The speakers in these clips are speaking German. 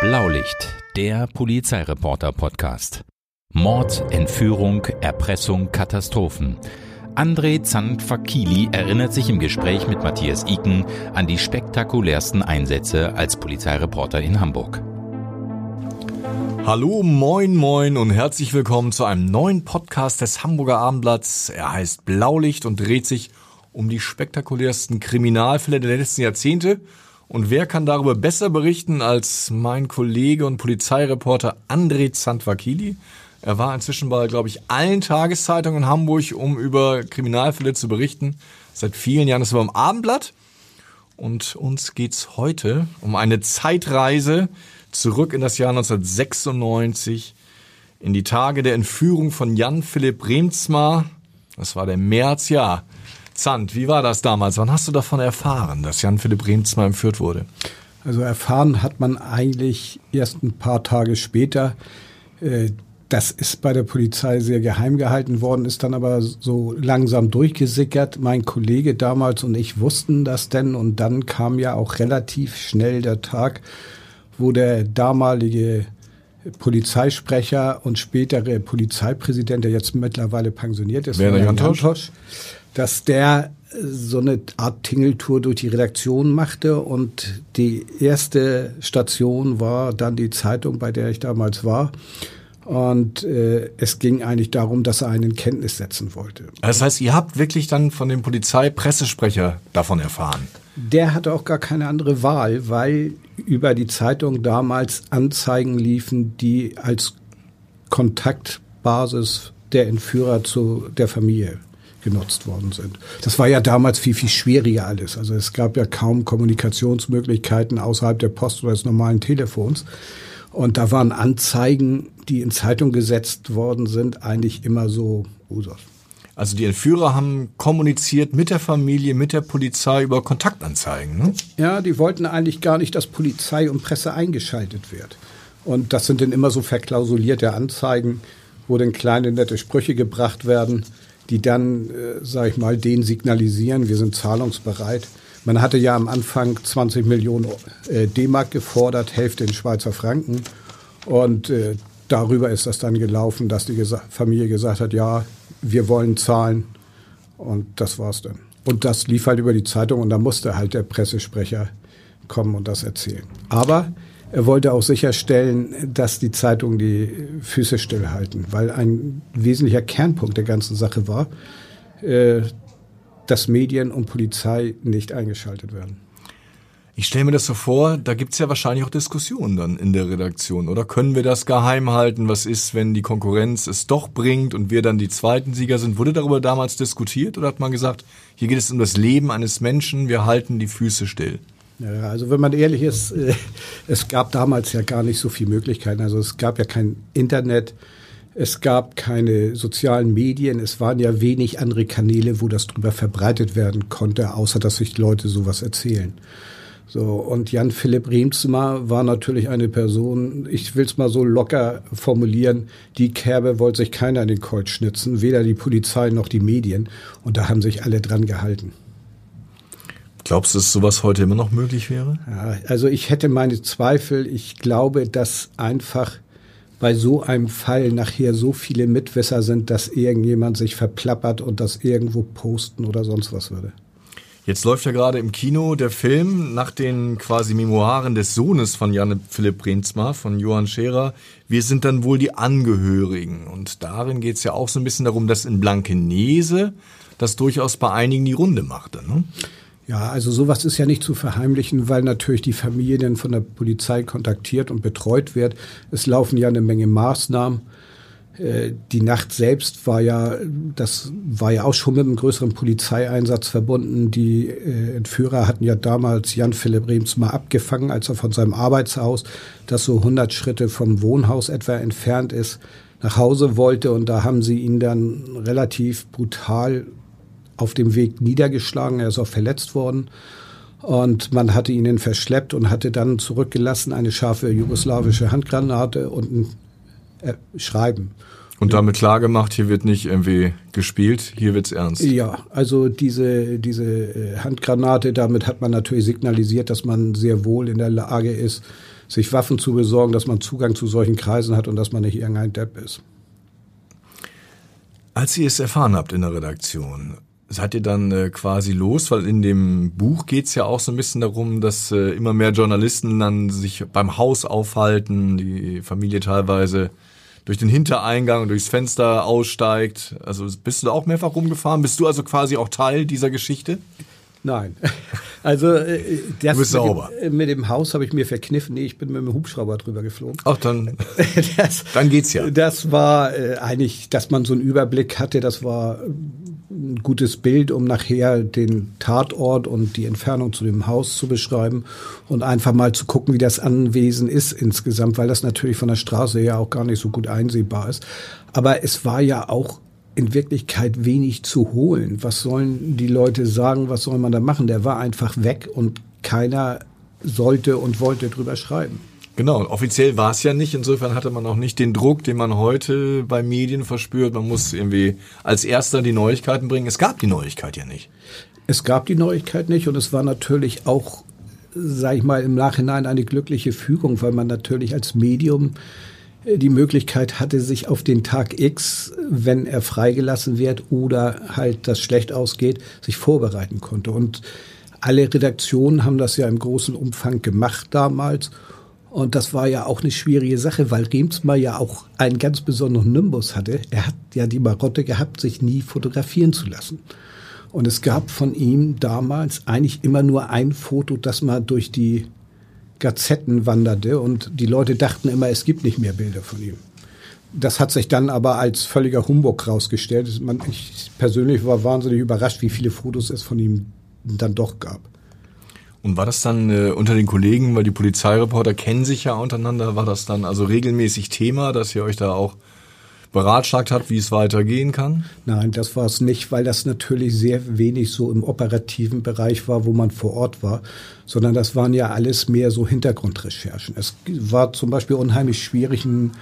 Blaulicht, der Polizeireporter-Podcast. Mord, Entführung, Erpressung, Katastrophen. André Zandfakili erinnert sich im Gespräch mit Matthias Iken an die spektakulärsten Einsätze als Polizeireporter in Hamburg. Hallo, moin, moin und herzlich willkommen zu einem neuen Podcast des Hamburger Abendblatts. Er heißt Blaulicht und dreht sich um die spektakulärsten Kriminalfälle der letzten Jahrzehnte und wer kann darüber besser berichten als mein Kollege und Polizeireporter André Zandvakili? Er war inzwischen bei, glaube ich, allen Tageszeitungen in Hamburg, um über Kriminalfälle zu berichten. Seit vielen Jahren ist er beim Abendblatt. Und uns geht's heute um eine Zeitreise zurück in das Jahr 1996, in die Tage der Entführung von Jan Philipp Remsmar. Das war der Märzjahr Zand, wie war das damals? Wann hast du davon erfahren, dass Jan Philipp Remsmar entführt wurde? Also erfahren hat man eigentlich erst ein paar Tage später. Äh, das ist bei der Polizei sehr geheim gehalten worden, ist dann aber so langsam durchgesickert. Mein Kollege damals und ich wussten das denn und dann kam ja auch relativ schnell der Tag, wo der damalige Polizeisprecher und spätere Polizeipräsident, der jetzt mittlerweile pensioniert ist, Werner Jantosch, dass der äh, so eine Art Tingeltour durch die Redaktion machte und die erste Station war dann die Zeitung, bei der ich damals war. Und äh, es ging eigentlich darum, dass er einen Kenntnis setzen wollte. Das heißt, ihr habt wirklich dann von dem Polizeipressesprecher davon erfahren? Der hatte auch gar keine andere Wahl, weil über die Zeitung damals Anzeigen liefen, die als Kontaktbasis der Entführer zu der Familie genutzt worden sind. Das war ja damals viel, viel schwieriger alles. Also es gab ja kaum Kommunikationsmöglichkeiten außerhalb der Post oder des normalen Telefons. Und da waren Anzeigen, die in Zeitung gesetzt worden sind, eigentlich immer so Usos. Also die Entführer haben kommuniziert mit der Familie, mit der Polizei über Kontaktanzeigen. Ne? Ja, die wollten eigentlich gar nicht, dass Polizei und Presse eingeschaltet wird. Und das sind dann immer so verklausulierte Anzeigen, wo dann kleine nette Sprüche gebracht werden die dann, äh, sage ich mal, denen signalisieren, wir sind zahlungsbereit. Man hatte ja am Anfang 20 Millionen äh, D-Mark gefordert, Hälfte in Schweizer Franken. Und äh, darüber ist das dann gelaufen, dass die Gesa Familie gesagt hat, ja, wir wollen zahlen. Und das war's dann. Und das lief halt über die Zeitung und da musste halt der Pressesprecher kommen und das erzählen. Aber er wollte auch sicherstellen, dass die Zeitungen die Füße stillhalten, weil ein wesentlicher Kernpunkt der ganzen Sache war, äh, dass Medien und Polizei nicht eingeschaltet werden. Ich stelle mir das so vor, da gibt's ja wahrscheinlich auch Diskussionen dann in der Redaktion, oder? Können wir das geheim halten? Was ist, wenn die Konkurrenz es doch bringt und wir dann die zweiten Sieger sind? Wurde darüber damals diskutiert oder hat man gesagt, hier geht es um das Leben eines Menschen, wir halten die Füße still? Ja, also wenn man ehrlich ist, äh, es gab damals ja gar nicht so viele Möglichkeiten. Also es gab ja kein Internet, es gab keine sozialen Medien, es waren ja wenig andere Kanäle, wo das drüber verbreitet werden konnte, außer dass sich Leute sowas erzählen. So, und Jan Philipp Riemsma war natürlich eine Person, ich will es mal so locker formulieren, die Kerbe wollte sich keiner in den Kreuz schnitzen, weder die Polizei noch die Medien. Und da haben sich alle dran gehalten. Glaubst du, dass sowas heute immer noch möglich wäre? Ja, also ich hätte meine Zweifel. Ich glaube, dass einfach bei so einem Fall nachher so viele Mitwisser sind, dass irgendjemand sich verplappert und das irgendwo posten oder sonst was würde. Jetzt läuft ja gerade im Kino der Film nach den quasi Memoiren des Sohnes von Jan Philipp Brenzma, von Johann Scherer. Wir sind dann wohl die Angehörigen. Und darin geht es ja auch so ein bisschen darum, dass in Blankenese das durchaus bei einigen die Runde machte. Ne? Ja, also sowas ist ja nicht zu verheimlichen, weil natürlich die Familie dann von der Polizei kontaktiert und betreut wird. Es laufen ja eine Menge Maßnahmen. Äh, die Nacht selbst war ja, das war ja auch schon mit einem größeren Polizeieinsatz verbunden. Die äh, Entführer hatten ja damals Jan Philipp Rems mal abgefangen, als er von seinem Arbeitshaus, das so 100 Schritte vom Wohnhaus etwa entfernt ist, nach Hause wollte. Und da haben sie ihn dann relativ brutal auf dem Weg niedergeschlagen, er ist auch verletzt worden. Und man hatte ihn verschleppt und hatte dann zurückgelassen eine scharfe jugoslawische Handgranate und ein äh, Schreiben. Und damit klar gemacht, hier wird nicht irgendwie gespielt, hier wird's ernst. Ja, also diese, diese äh, Handgranate, damit hat man natürlich signalisiert, dass man sehr wohl in der Lage ist, sich Waffen zu besorgen, dass man Zugang zu solchen Kreisen hat und dass man nicht irgendein Depp ist. Als ihr es erfahren habt in der Redaktion, seid ihr dann äh, quasi los? Weil in dem Buch geht's ja auch so ein bisschen darum, dass äh, immer mehr Journalisten dann sich beim Haus aufhalten, die Familie teilweise durch den Hintereingang und durchs Fenster aussteigt. Also bist du da auch mehrfach rumgefahren? Bist du also quasi auch Teil dieser Geschichte? Nein. Also äh, das du bist mit, sauber. Dem, mit dem Haus habe ich mir verkniffen. Nee, ich bin mit dem Hubschrauber drüber geflogen. Ach, dann, das, dann geht's ja. Das war äh, eigentlich, dass man so einen Überblick hatte, das war ein gutes Bild, um nachher den Tatort und die Entfernung zu dem Haus zu beschreiben und einfach mal zu gucken, wie das Anwesen ist insgesamt, weil das natürlich von der Straße her auch gar nicht so gut einsehbar ist. Aber es war ja auch in Wirklichkeit wenig zu holen. Was sollen die Leute sagen? Was soll man da machen? Der war einfach weg und keiner sollte und wollte drüber schreiben. Genau, offiziell war es ja nicht. Insofern hatte man auch nicht den Druck, den man heute bei Medien verspürt. Man muss irgendwie als erster die Neuigkeiten bringen. Es gab die Neuigkeit ja nicht. Es gab die Neuigkeit nicht und es war natürlich auch, sag ich mal, im Nachhinein eine glückliche Fügung, weil man natürlich als Medium die Möglichkeit hatte, sich auf den Tag X, wenn er freigelassen wird oder halt das schlecht ausgeht, sich vorbereiten konnte. Und alle Redaktionen haben das ja im großen Umfang gemacht damals. Und das war ja auch eine schwierige Sache, weil Remsmar ja auch einen ganz besonderen Nimbus hatte. Er hat ja die Marotte gehabt, sich nie fotografieren zu lassen. Und es gab von ihm damals eigentlich immer nur ein Foto, das mal durch die Gazetten wanderte und die Leute dachten immer, es gibt nicht mehr Bilder von ihm. Das hat sich dann aber als völliger Humbug rausgestellt. Ich persönlich war wahnsinnig überrascht, wie viele Fotos es von ihm dann doch gab. Und war das dann äh, unter den Kollegen, weil die Polizeireporter kennen sich ja untereinander, war das dann also regelmäßig Thema, dass ihr euch da auch beratschlagt habt, wie es weitergehen kann? Nein, das war es nicht, weil das natürlich sehr wenig so im operativen Bereich war, wo man vor Ort war, sondern das waren ja alles mehr so Hintergrundrecherchen. Es war zum Beispiel unheimlich schwierig, ein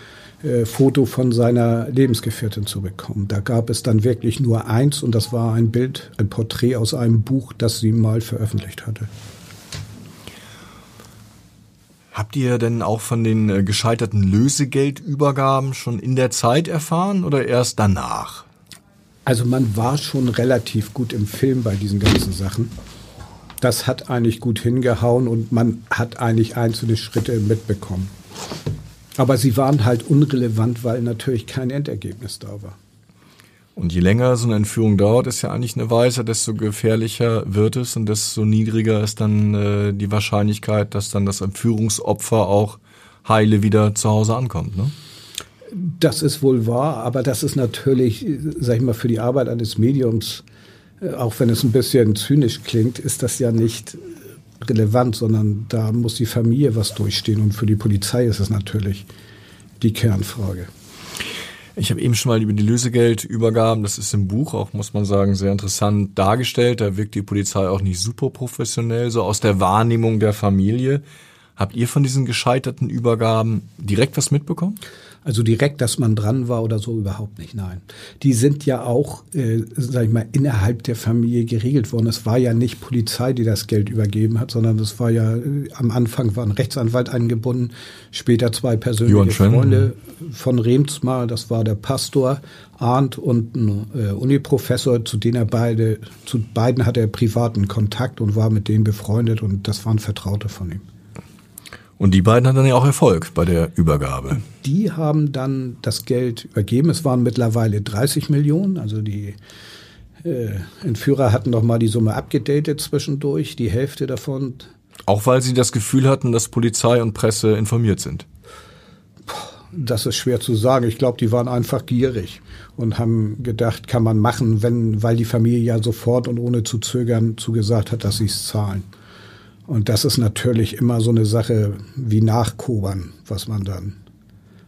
äh, Foto von seiner Lebensgefährtin zu bekommen. Da gab es dann wirklich nur eins und das war ein Bild, ein Porträt aus einem Buch, das sie mal veröffentlicht hatte. Habt ihr denn auch von den äh, gescheiterten Lösegeldübergaben schon in der Zeit erfahren oder erst danach? Also man war schon relativ gut im Film bei diesen ganzen Sachen. Das hat eigentlich gut hingehauen und man hat eigentlich einzelne Schritte mitbekommen. Aber sie waren halt unrelevant, weil natürlich kein Endergebnis da war. Und je länger so eine Entführung dauert, ist ja eigentlich eine Weise, desto gefährlicher wird es und desto niedriger ist dann äh, die Wahrscheinlichkeit, dass dann das Entführungsopfer auch heile wieder zu Hause ankommt. Ne? Das ist wohl wahr, aber das ist natürlich, sag ich mal, für die Arbeit eines Mediums, äh, auch wenn es ein bisschen zynisch klingt, ist das ja nicht relevant, sondern da muss die Familie was durchstehen und für die Polizei ist es natürlich die Kernfrage. Ich habe eben schon mal über die Lösegeldübergaben, das ist im Buch auch, muss man sagen, sehr interessant dargestellt. Da wirkt die Polizei auch nicht super professionell, so aus der Wahrnehmung der Familie. Habt ihr von diesen gescheiterten Übergaben direkt was mitbekommen? Also direkt, dass man dran war oder so überhaupt nicht, nein. Die sind ja auch, äh, sag ich mal, innerhalb der Familie geregelt worden. Es war ja nicht Polizei, die das Geld übergeben hat, sondern es war ja, äh, am Anfang war ein Rechtsanwalt eingebunden, später zwei persönliche Freunde von Remsmar, das war der Pastor Arndt und ein äh, Uniprofessor, zu denen er beide, zu beiden hatte er privaten Kontakt und war mit denen befreundet und das waren Vertraute von ihm. Und die beiden hatten dann ja auch Erfolg bei der Übergabe. Die haben dann das Geld übergeben. Es waren mittlerweile 30 Millionen. Also die äh, Entführer hatten noch mal die Summe abgedatet zwischendurch, die Hälfte davon. Auch weil sie das Gefühl hatten, dass Polizei und Presse informiert sind. Das ist schwer zu sagen. Ich glaube, die waren einfach gierig und haben gedacht, kann man machen, wenn, weil die Familie ja sofort und ohne zu zögern zugesagt hat, dass sie es zahlen. Und das ist natürlich immer so eine Sache wie Nachkobern, was man dann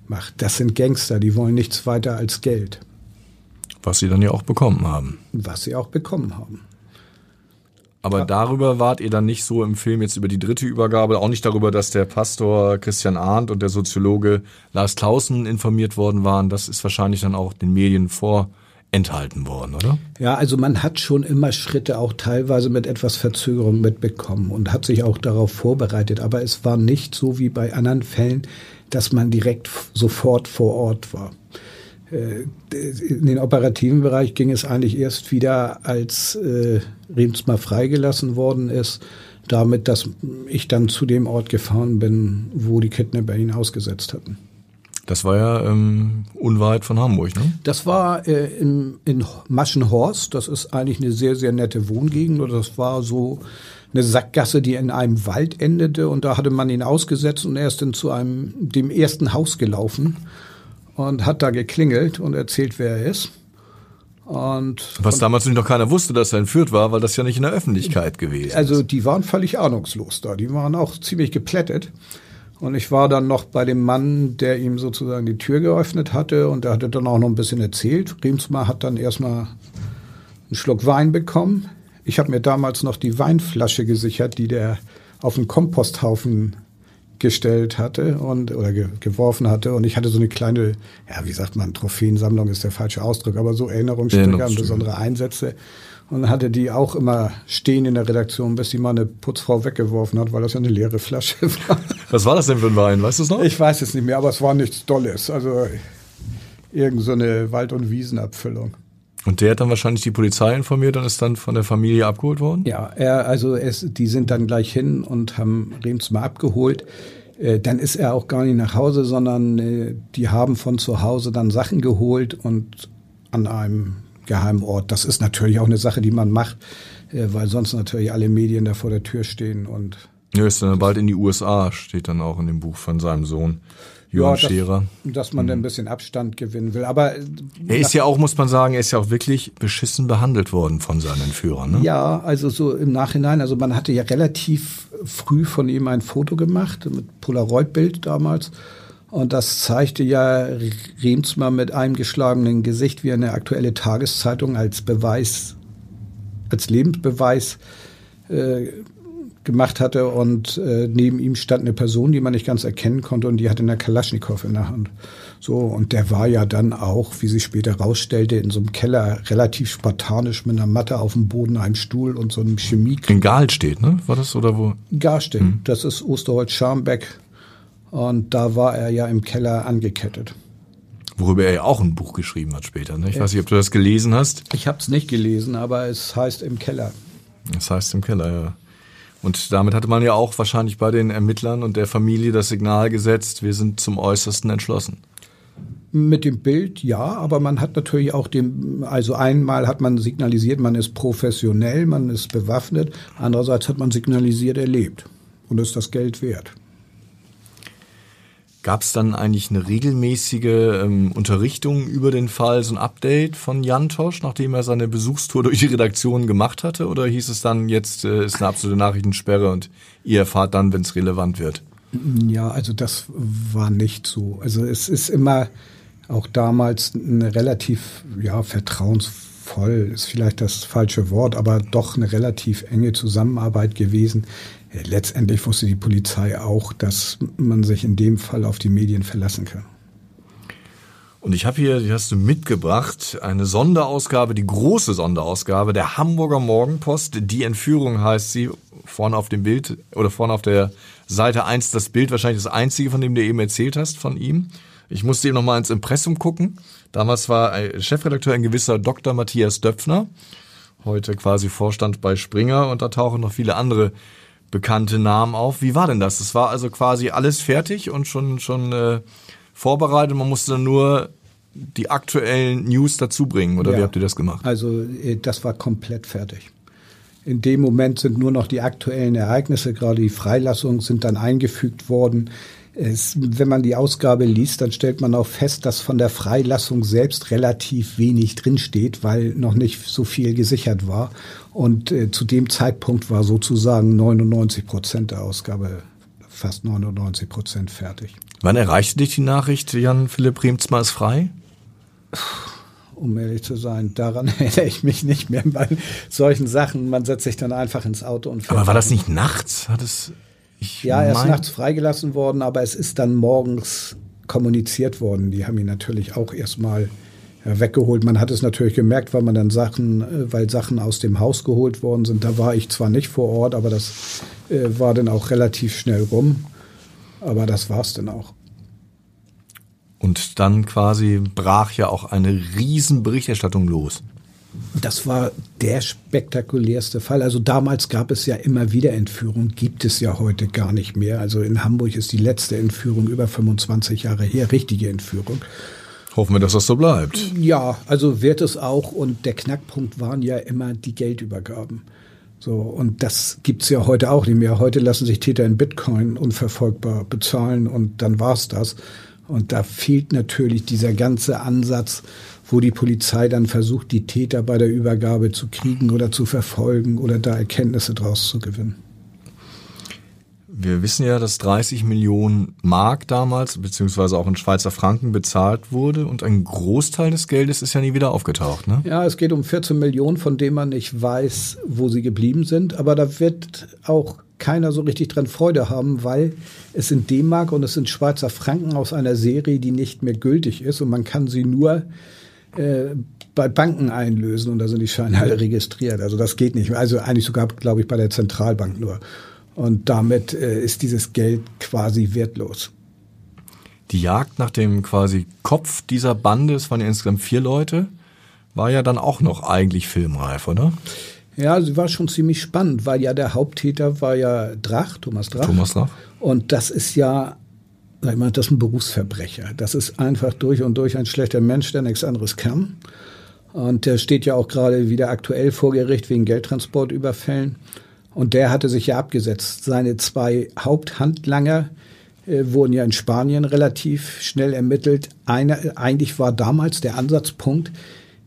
macht. Das sind Gangster, die wollen nichts weiter als Geld. Was sie dann ja auch bekommen haben. Was sie auch bekommen haben. Aber ja. darüber wart ihr dann nicht so im Film jetzt über die dritte Übergabe, auch nicht darüber, dass der Pastor Christian Arndt und der Soziologe Lars Clausen informiert worden waren. Das ist wahrscheinlich dann auch den Medien vor enthalten worden, oder? Ja, also man hat schon immer Schritte auch teilweise mit etwas Verzögerung mitbekommen und hat sich auch darauf vorbereitet. Aber es war nicht so wie bei anderen Fällen, dass man direkt sofort vor Ort war. Äh, in den operativen Bereich ging es eigentlich erst wieder, als äh, freigelassen worden ist, damit, dass ich dann zu dem Ort gefahren bin, wo die Kidnapper ihn ausgesetzt hatten. Das war ja ähm, unweit von Hamburg, ne? Das war äh, in, in Maschenhorst. Das ist eigentlich eine sehr, sehr nette Wohngegend. Und das war so eine Sackgasse, die in einem Wald endete. Und da hatte man ihn ausgesetzt und er ist dann zu einem, dem ersten Haus gelaufen und hat da geklingelt und erzählt, wer er ist. Und Was damals noch keiner wusste, dass er entführt war, weil das ja nicht in der Öffentlichkeit gewesen also ist. Also die waren völlig ahnungslos da. Die waren auch ziemlich geplättet. Und ich war dann noch bei dem Mann, der ihm sozusagen die Tür geöffnet hatte und der hatte dann auch noch ein bisschen erzählt. Riemsmar hat dann erstmal einen Schluck Wein bekommen. Ich habe mir damals noch die Weinflasche gesichert, die der auf den Komposthaufen gestellt hatte und oder ge geworfen hatte und ich hatte so eine kleine, ja wie sagt man, Trophäensammlung ist der falsche Ausdruck, aber so Erinnerungsstücke an besondere Einsätze und hatte die auch immer stehen in der Redaktion, bis die mal eine Putzfrau weggeworfen hat, weil das ja eine leere Flasche war. Was war das denn für ein Wein? Weißt du es noch? Ich weiß es nicht mehr, aber es war nichts Dolles. Also irgend so eine Wald- und Wiesenabfüllung. Und der hat dann wahrscheinlich die Polizei informiert und ist dann von der Familie abgeholt worden? Ja, er, also es, die sind dann gleich hin und haben Rems mal abgeholt. Äh, dann ist er auch gar nicht nach Hause, sondern äh, die haben von zu Hause dann Sachen geholt und an einem geheimen Ort. Das ist natürlich auch eine Sache, die man macht, äh, weil sonst natürlich alle Medien da vor der Tür stehen und. Ja, ist dann bald in die USA, steht dann auch in dem Buch von seinem Sohn. Johann ja, Scherer. Dass man mhm. ein bisschen Abstand gewinnen will. Aber er ist ja auch, muss man sagen, er ist ja auch wirklich beschissen behandelt worden von seinen Führern. Ne? Ja, also so im Nachhinein. Also man hatte ja relativ früh von ihm ein Foto gemacht mit Polaroid-Bild damals. Und das zeigte ja Remsmar mit eingeschlagenen Gesicht wie eine aktuelle Tageszeitung als Beweis, als Lebensbeweis äh, gemacht hatte. Und äh, neben ihm stand eine Person, die man nicht ganz erkennen konnte und die hatte eine Kalaschnikow in der Hand. So, und der war ja dann auch, wie sich später rausstellte, in so einem Keller relativ spartanisch mit einer Matte auf dem Boden, einem Stuhl und so einem Chemie. In Gahlstedt, ne? War das oder wo? Garstedt. Hm. Das ist Osterholz-Scharmbeck und da war er ja im Keller angekettet. Worüber er ja auch ein Buch geschrieben hat später. Ne? Ich ja. weiß nicht, ob du das gelesen hast. Ich habe es nicht gelesen, aber es heißt im Keller. Es heißt im Keller, ja. Und damit hatte man ja auch wahrscheinlich bei den Ermittlern und der Familie das Signal gesetzt, wir sind zum Äußersten entschlossen. Mit dem Bild ja, aber man hat natürlich auch dem, also einmal hat man signalisiert, man ist professionell, man ist bewaffnet, andererseits hat man signalisiert, er lebt und ist das Geld wert. Gab es dann eigentlich eine regelmäßige ähm, Unterrichtung über den Fall, so ein Update von Jan Tosch, nachdem er seine Besuchstour durch die Redaktion gemacht hatte? Oder hieß es dann, jetzt äh, ist eine absolute Nachrichtensperre und ihr erfahrt dann, wenn es relevant wird? Ja, also das war nicht so. Also es ist immer auch damals eine relativ ja, vertrauensvoll, ist vielleicht das falsche Wort, aber doch eine relativ enge Zusammenarbeit gewesen letztendlich wusste die Polizei auch, dass man sich in dem Fall auf die Medien verlassen kann. Und ich habe hier, die hast du mitgebracht, eine Sonderausgabe, die große Sonderausgabe der Hamburger Morgenpost. Die Entführung heißt sie, vorne auf dem Bild oder vorne auf der Seite 1 das Bild, wahrscheinlich das einzige, von dem du eben erzählt hast, von ihm. Ich musste eben noch mal ins Impressum gucken. Damals war Chefredakteur ein gewisser Dr. Matthias Döpfner, heute quasi Vorstand bei Springer und da tauchen noch viele andere bekannte Namen auf. Wie war denn das? Das war also quasi alles fertig und schon, schon äh, vorbereitet. Man musste dann nur die aktuellen News dazu bringen oder ja. wie habt ihr das gemacht? Also äh, das war komplett fertig. In dem Moment sind nur noch die aktuellen Ereignisse, gerade die Freilassungen sind dann eingefügt worden. Es, wenn man die Ausgabe liest, dann stellt man auch fest, dass von der Freilassung selbst relativ wenig drinsteht, weil noch nicht so viel gesichert war. Und äh, zu dem Zeitpunkt war sozusagen 99 Prozent der Ausgabe, fast 99 Prozent fertig. Wann erreichte dich die Nachricht, Jan Philipp Riemsma ist frei? Um ehrlich zu sein, daran erinnere ich mich nicht mehr bei solchen Sachen. Man setzt sich dann einfach ins Auto und fährt. Aber war das nicht nachts? Hat es ja, er ist nachts freigelassen worden, aber es ist dann morgens kommuniziert worden. Die haben ihn natürlich auch erstmal weggeholt. Man hat es natürlich gemerkt, weil man dann Sachen, äh, weil Sachen aus dem Haus geholt worden sind. Da war ich zwar nicht vor Ort, aber das äh, war dann auch relativ schnell rum. Aber das war's dann auch. Und dann quasi brach ja auch eine riesen Berichterstattung los. Das war der spektakulärste Fall. Also damals gab es ja immer wieder Entführungen, gibt es ja heute gar nicht mehr. Also in Hamburg ist die letzte Entführung über 25 Jahre her, richtige Entführung. Hoffen wir, dass das so bleibt. Ja, also wird es auch. Und der Knackpunkt waren ja immer die Geldübergaben. So, und das gibt's ja heute auch nicht mehr. Heute lassen sich Täter in Bitcoin unverfolgbar bezahlen und dann war's das. Und da fehlt natürlich dieser ganze Ansatz, wo die Polizei dann versucht, die Täter bei der Übergabe zu kriegen oder zu verfolgen oder da Erkenntnisse draus zu gewinnen. Wir wissen ja, dass 30 Millionen Mark damals, beziehungsweise auch in Schweizer Franken bezahlt wurde und ein Großteil des Geldes ist ja nie wieder aufgetaucht, ne? Ja, es geht um 14 Millionen, von denen man nicht weiß, wo sie geblieben sind, aber da wird auch keiner so richtig dran Freude haben, weil es sind D-Mark und es sind Schweizer Franken aus einer Serie, die nicht mehr gültig ist und man kann sie nur äh, bei Banken einlösen und da sind die Scheine alle registriert. Also das geht nicht mehr. Also eigentlich sogar, glaube ich, bei der Zentralbank nur. Und damit äh, ist dieses Geld quasi wertlos. Die Jagd nach dem quasi Kopf dieser Bande, es waren ja insgesamt vier Leute, war ja dann auch noch eigentlich filmreif, oder? Ja, sie war schon ziemlich spannend, weil ja der Haupttäter war ja Drach, Thomas Drach. Thomas Drach. Und das ist ja, sag ich mal, das ist ein Berufsverbrecher. Das ist einfach durch und durch ein schlechter Mensch, der nichts anderes kann. Und der steht ja auch gerade wieder aktuell vor Gericht wegen Geldtransportüberfällen. Und der hatte sich ja abgesetzt. Seine zwei Haupthandlanger äh, wurden ja in Spanien relativ schnell ermittelt. Einer, eigentlich war damals der Ansatzpunkt,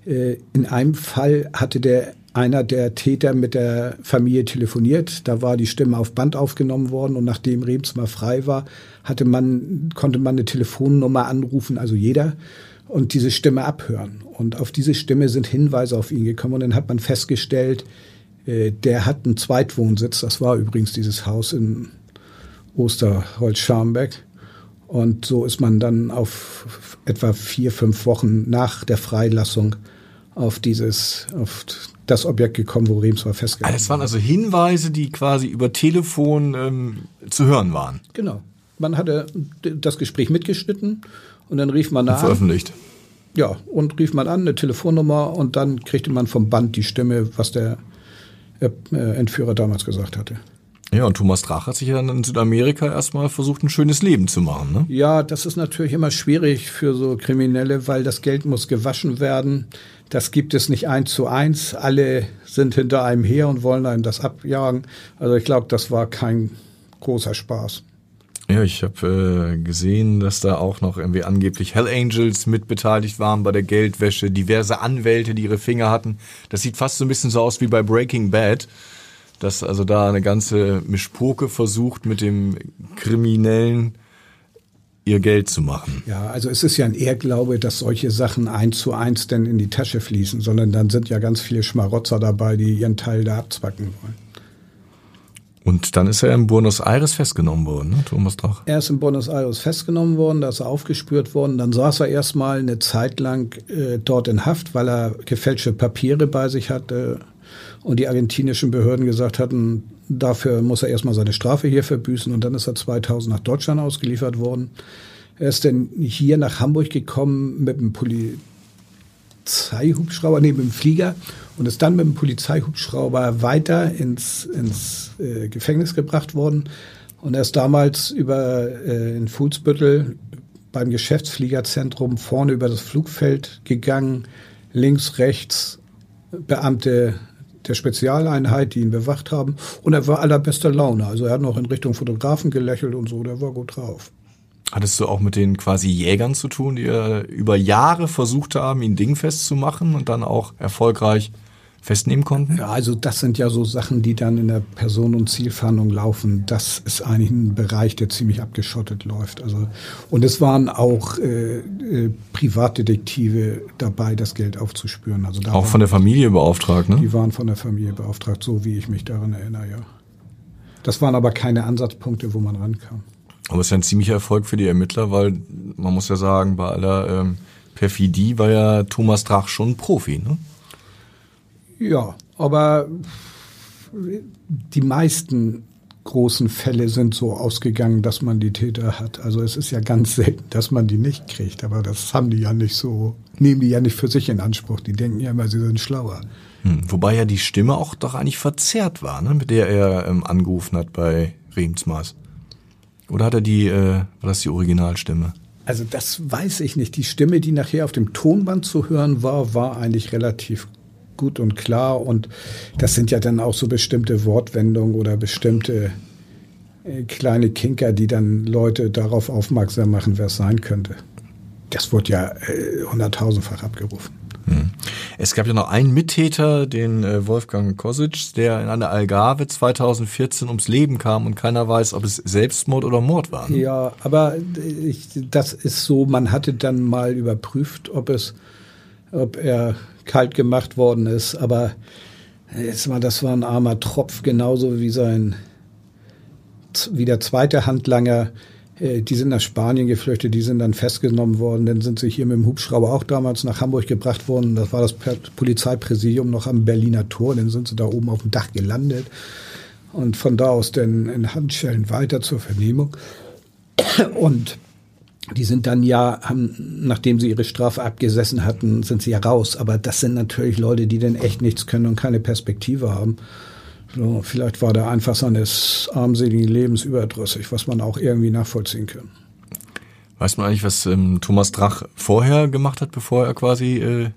äh, in einem Fall hatte der einer der Täter mit der Familie telefoniert. Da war die Stimme auf Band aufgenommen worden und nachdem Remsmar frei war, hatte man, konnte man eine Telefonnummer anrufen, also jeder, und diese Stimme abhören. Und auf diese Stimme sind Hinweise auf ihn gekommen und dann hat man festgestellt, der hat einen Zweitwohnsitz. Das war übrigens dieses Haus in Osterholz-Scharmbeck. Und so ist man dann auf etwa vier, fünf Wochen nach der Freilassung auf dieses, auf das Objekt gekommen, wo Rems war festgehalten. Das waren also Hinweise, die quasi über Telefon ähm, zu hören waren. Genau. Man hatte das Gespräch mitgeschnitten und dann rief man nach. Veröffentlicht. Ja, und rief man an, eine Telefonnummer und dann kriegte man vom Band die Stimme, was der äh, Entführer damals gesagt hatte. Ja, und Thomas Drach hat sich ja dann in Südamerika erstmal versucht, ein schönes Leben zu machen. Ne? Ja, das ist natürlich immer schwierig für so Kriminelle, weil das Geld muss gewaschen werden. Das gibt es nicht eins zu eins. Alle sind hinter einem her und wollen einem das abjagen. Also ich glaube, das war kein großer Spaß. Ja, ich habe äh, gesehen, dass da auch noch irgendwie angeblich Hell Angels mitbeteiligt waren bei der Geldwäsche, diverse Anwälte, die ihre Finger hatten. Das sieht fast so ein bisschen so aus wie bei Breaking Bad, dass also da eine ganze Mischpoke versucht, mit dem Kriminellen ihr Geld zu machen. Ja, also es ist ja ein Irrglaube, dass solche Sachen eins zu eins denn in die Tasche fließen, sondern dann sind ja ganz viele Schmarotzer dabei, die ihren Teil da abzwacken wollen. Und dann ist er in Buenos Aires festgenommen worden, ne, Thomas Drach? Er ist in Buenos Aires festgenommen worden, da ist er aufgespürt worden. Dann saß er erstmal eine Zeit lang äh, dort in Haft, weil er gefälschte Papiere bei sich hatte und die argentinischen Behörden gesagt hatten, dafür muss er erstmal seine Strafe hier verbüßen und dann ist er 2000 nach Deutschland ausgeliefert worden. Er ist dann hier nach Hamburg gekommen mit einem Polizeihubschrauber, neben dem Flieger und ist dann mit dem Polizeihubschrauber weiter ins, ins äh, Gefängnis gebracht worden. Und er ist damals über äh, in Fuhlsbüttel beim Geschäftsfliegerzentrum vorne über das Flugfeld gegangen, links, rechts Beamte der Spezialeinheit, die ihn bewacht haben. Und er war allerbester Laune. Also er hat noch in Richtung Fotografen gelächelt und so, der war gut drauf. Hattest du auch mit den quasi Jägern zu tun, die über Jahre versucht haben, ihn dingfest zu machen und dann auch erfolgreich festnehmen konnten? Ja, also das sind ja so Sachen, die dann in der Person- und Zielfahndung laufen. Das ist eigentlich ein Bereich, der ziemlich abgeschottet läuft. Also und es waren auch äh, äh, Privatdetektive dabei, das Geld aufzuspüren. Also auch von der Familie beauftragt, ne? Die waren von der Familie beauftragt, so wie ich mich daran erinnere, ja. Das waren aber keine Ansatzpunkte, wo man rankam. Aber es ist ja ein ziemlicher Erfolg für die Ermittler, weil man muss ja sagen, bei aller ähm, Perfidie war ja Thomas Drach schon Profi, ne? Ja, aber die meisten großen Fälle sind so ausgegangen, dass man die Täter hat. Also es ist ja ganz selten, dass man die nicht kriegt, aber das haben die ja nicht so, nehmen die ja nicht für sich in Anspruch. Die denken ja immer, sie sind schlauer. Hm, wobei ja die Stimme auch doch eigentlich verzerrt war, ne, mit der er ähm, angerufen hat bei Remsmaß. Oder hat er die, äh, war das die Originalstimme? Also das weiß ich nicht. Die Stimme, die nachher auf dem Tonband zu hören war, war eigentlich relativ gut und klar. Und das sind ja dann auch so bestimmte Wortwendungen oder bestimmte äh, kleine Kinker, die dann Leute darauf aufmerksam machen, wer es sein könnte. Das wurde ja äh, hunderttausendfach abgerufen. Hm. Es gab ja noch einen Mittäter, den äh, Wolfgang Kosic, der in einer Algarve 2014 ums Leben kam und keiner weiß, ob es Selbstmord oder Mord war. Ne? Ja, aber ich, das ist so, man hatte dann mal überprüft, ob es, ob er kalt gemacht worden ist, aber jetzt mal, das war ein armer Tropf, genauso wie sein, wie der zweite Handlanger, äh, die sind nach Spanien geflüchtet, die sind dann festgenommen worden, dann sind sie hier mit dem Hubschrauber auch damals nach Hamburg gebracht worden, das war das Polizeipräsidium noch am Berliner Tor, dann sind sie da oben auf dem Dach gelandet und von da aus dann in Handschellen weiter zur Vernehmung und die sind dann ja, haben, nachdem sie ihre Strafe abgesessen hatten, sind sie ja raus. Aber das sind natürlich Leute, die dann echt nichts können und keine Perspektive haben. So, vielleicht war der einfach seines armseligen Lebens überdrüssig, was man auch irgendwie nachvollziehen kann. Weiß man eigentlich, was ähm, Thomas Drach vorher gemacht hat, bevor er quasi äh,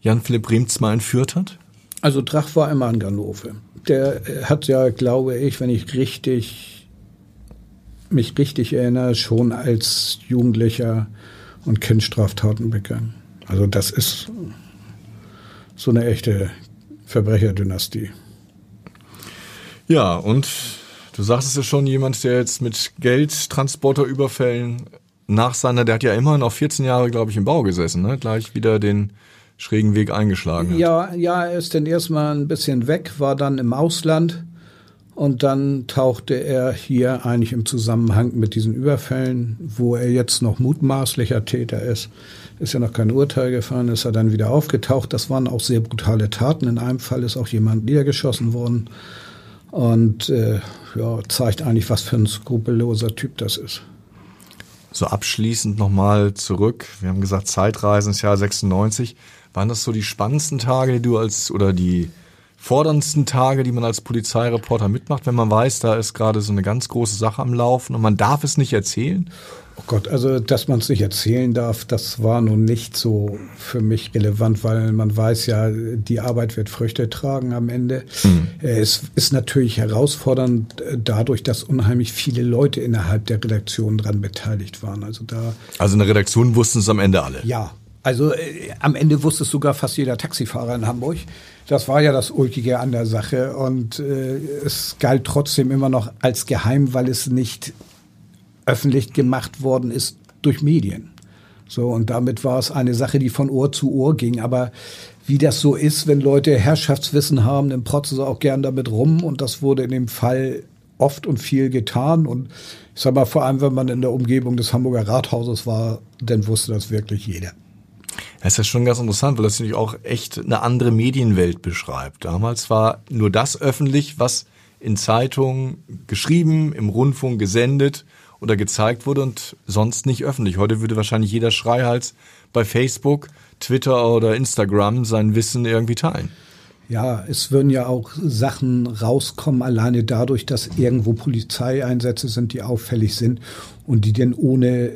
Jan-Philipp Remz mal entführt hat? Also Drach war immer ein Ganove. Der äh, hat ja, glaube ich, wenn ich richtig mich richtig erinnere, schon als Jugendlicher und Kind Straftaten begangen. Also das ist so eine echte Verbrecherdynastie. Ja, und du sagst es ja schon, jemand, der jetzt mit Geldtransporterüberfällen nach seiner, der hat ja immerhin auch 14 Jahre, glaube ich, im Bau gesessen, ne? gleich wieder den schrägen Weg eingeschlagen hat. Ja, ja, er ist dann erstmal ein bisschen weg, war dann im Ausland und dann tauchte er hier eigentlich im Zusammenhang mit diesen Überfällen, wo er jetzt noch mutmaßlicher Täter ist, ist ja noch kein Urteil gefallen, ist er dann wieder aufgetaucht. Das waren auch sehr brutale Taten. In einem Fall ist auch jemand niedergeschossen worden und äh, ja, zeigt eigentlich, was für ein skrupelloser Typ das ist. So abschließend nochmal zurück. Wir haben gesagt, Zeitreisen ins Jahr 96. Waren das so die spannendsten Tage, die du als oder die forderndsten Tage, die man als Polizeireporter mitmacht, wenn man weiß, da ist gerade so eine ganz große Sache am Laufen und man darf es nicht erzählen? Oh Gott, also dass man es nicht erzählen darf, das war nun nicht so für mich relevant, weil man weiß ja, die Arbeit wird Früchte tragen am Ende. Mhm. Es ist natürlich herausfordernd äh, dadurch, dass unheimlich viele Leute innerhalb der Redaktion dran beteiligt waren. Also da. Also in der Redaktion wussten es am Ende alle. Ja, also äh, am Ende wusste es sogar fast jeder Taxifahrer in Hamburg. Das war ja das Ulkige an der Sache. Und äh, es galt trotzdem immer noch als geheim, weil es nicht öffentlich gemacht worden ist durch Medien. So, und damit war es eine Sache, die von Ohr zu Ohr ging. Aber wie das so ist, wenn Leute Herrschaftswissen haben, dann protzen sie auch gern damit rum. Und das wurde in dem Fall oft und viel getan. Und ich sag mal, vor allem, wenn man in der Umgebung des Hamburger Rathauses war, dann wusste das wirklich jeder. Das ist ja schon ganz interessant, weil das natürlich auch echt eine andere Medienwelt beschreibt. Damals war nur das öffentlich, was in Zeitungen geschrieben, im Rundfunk gesendet oder gezeigt wurde und sonst nicht öffentlich. Heute würde wahrscheinlich jeder Schreihals bei Facebook, Twitter oder Instagram sein Wissen irgendwie teilen. Ja, es würden ja auch Sachen rauskommen, alleine dadurch, dass irgendwo Polizeieinsätze sind, die auffällig sind und die denn ohne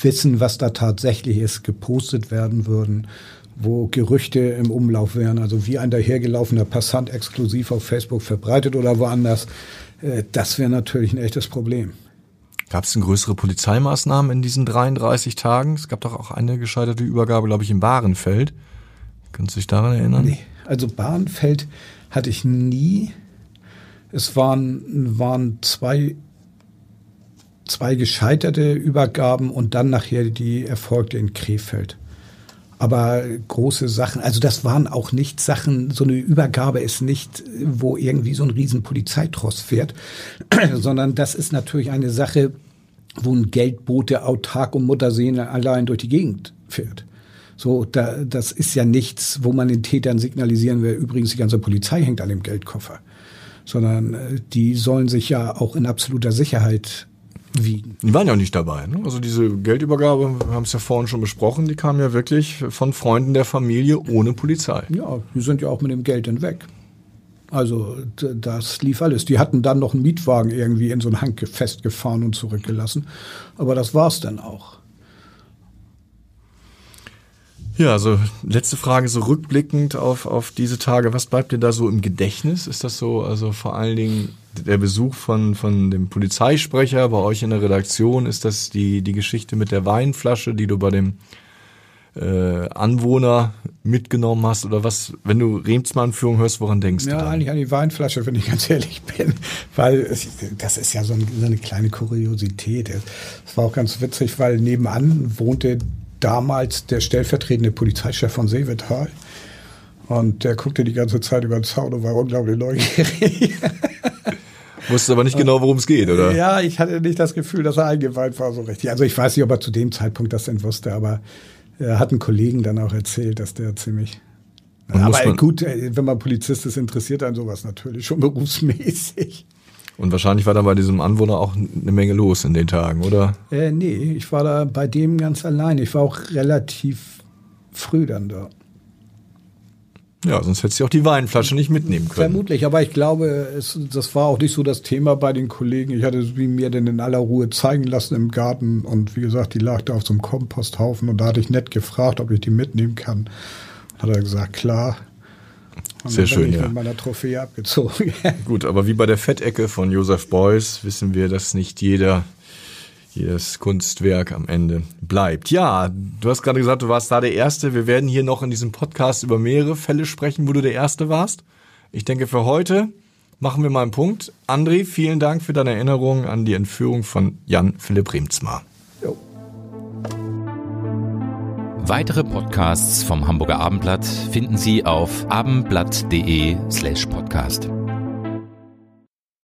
wissen, was da tatsächlich ist, gepostet werden würden, wo Gerüchte im Umlauf wären, also wie ein dahergelaufener Passant exklusiv auf Facebook verbreitet oder woanders, äh, das wäre natürlich ein echtes Problem. Gab es denn größere Polizeimaßnahmen in diesen 33 Tagen? Es gab doch auch eine gescheiterte Übergabe, glaube ich, im Bahrenfeld. Können Sie sich daran erinnern? Nee, also Bahrenfeld hatte ich nie. Es waren, waren zwei zwei gescheiterte Übergaben und dann nachher die erfolgte in Krefeld. Aber große Sachen, also das waren auch nicht Sachen, so eine Übergabe ist nicht, wo irgendwie so ein riesen Polizeitross fährt, sondern das ist natürlich eine Sache, wo ein Geldbote autark um Mutterseen allein durch die Gegend fährt. So, da, das ist ja nichts, wo man den Tätern signalisieren will, übrigens die ganze Polizei hängt an dem Geldkoffer. Sondern äh, die sollen sich ja auch in absoluter Sicherheit wiegen. Die waren ja auch nicht dabei. Ne? Also diese Geldübergabe, wir haben es ja vorhin schon besprochen, die kam ja wirklich von Freunden der Familie ohne Polizei. Ja, die sind ja auch mit dem Geld hinweg. Also das lief alles. Die hatten dann noch einen Mietwagen irgendwie in so ein Hang festgefahren und zurückgelassen. Aber das war's dann auch. Ja, also letzte Frage, so rückblickend auf, auf diese Tage, was bleibt dir da so im Gedächtnis? Ist das so, also vor allen Dingen der Besuch von, von dem Polizeisprecher bei euch in der Redaktion, ist das die, die Geschichte mit der Weinflasche, die du bei dem äh, Anwohner mitgenommen hast oder was, wenn du Remsmann-Führung hörst, woran denkst ja, du? Ja, eigentlich an die Weinflasche, wenn ich ganz ehrlich bin, weil das ist ja so, ein, so eine kleine Kuriosität. Es war auch ganz witzig, weil nebenan wohnte damals der stellvertretende Polizeichef von Seevetal. Und der guckte die ganze Zeit über den Zaun und war unglaublich neugierig. Wusste aber nicht genau, worum es geht, oder? Ja, ich hatte nicht das Gefühl, dass er eingeweiht war so richtig. Also ich weiß nicht, ob er zu dem Zeitpunkt das denn wusste, aber er hat einen Kollegen dann auch erzählt, dass der ziemlich. Und aber gut, äh, wenn man Polizist ist, interessiert einen sowas natürlich schon berufsmäßig. Und wahrscheinlich war da bei diesem Anwohner auch eine Menge los in den Tagen, oder? Äh, nee, ich war da bei dem ganz allein. Ich war auch relativ früh dann da. Ja, sonst hättest du auch die Weinflasche nicht mitnehmen können. Vermutlich, aber ich glaube, es, das war auch nicht so das Thema bei den Kollegen. Ich hatte sie mir denn in aller Ruhe zeigen lassen im Garten und wie gesagt, die lag da auf so einem Komposthaufen und da hatte ich nett gefragt, ob ich die mitnehmen kann. Hat er gesagt, klar. Und Sehr schön, ich ja. mit meiner Trophäe abgezogen. Gut, aber wie bei der Fettecke von Josef Beuys wissen wir, dass nicht jeder jedes Kunstwerk am Ende bleibt. Ja, du hast gerade gesagt, du warst da der Erste. Wir werden hier noch in diesem Podcast über mehrere Fälle sprechen, wo du der Erste warst. Ich denke, für heute machen wir mal einen Punkt. André, vielen Dank für deine Erinnerung an die Entführung von Jan Philipp Remzmar. Jo. Weitere Podcasts vom Hamburger Abendblatt finden Sie auf abendblatt.de slash podcast.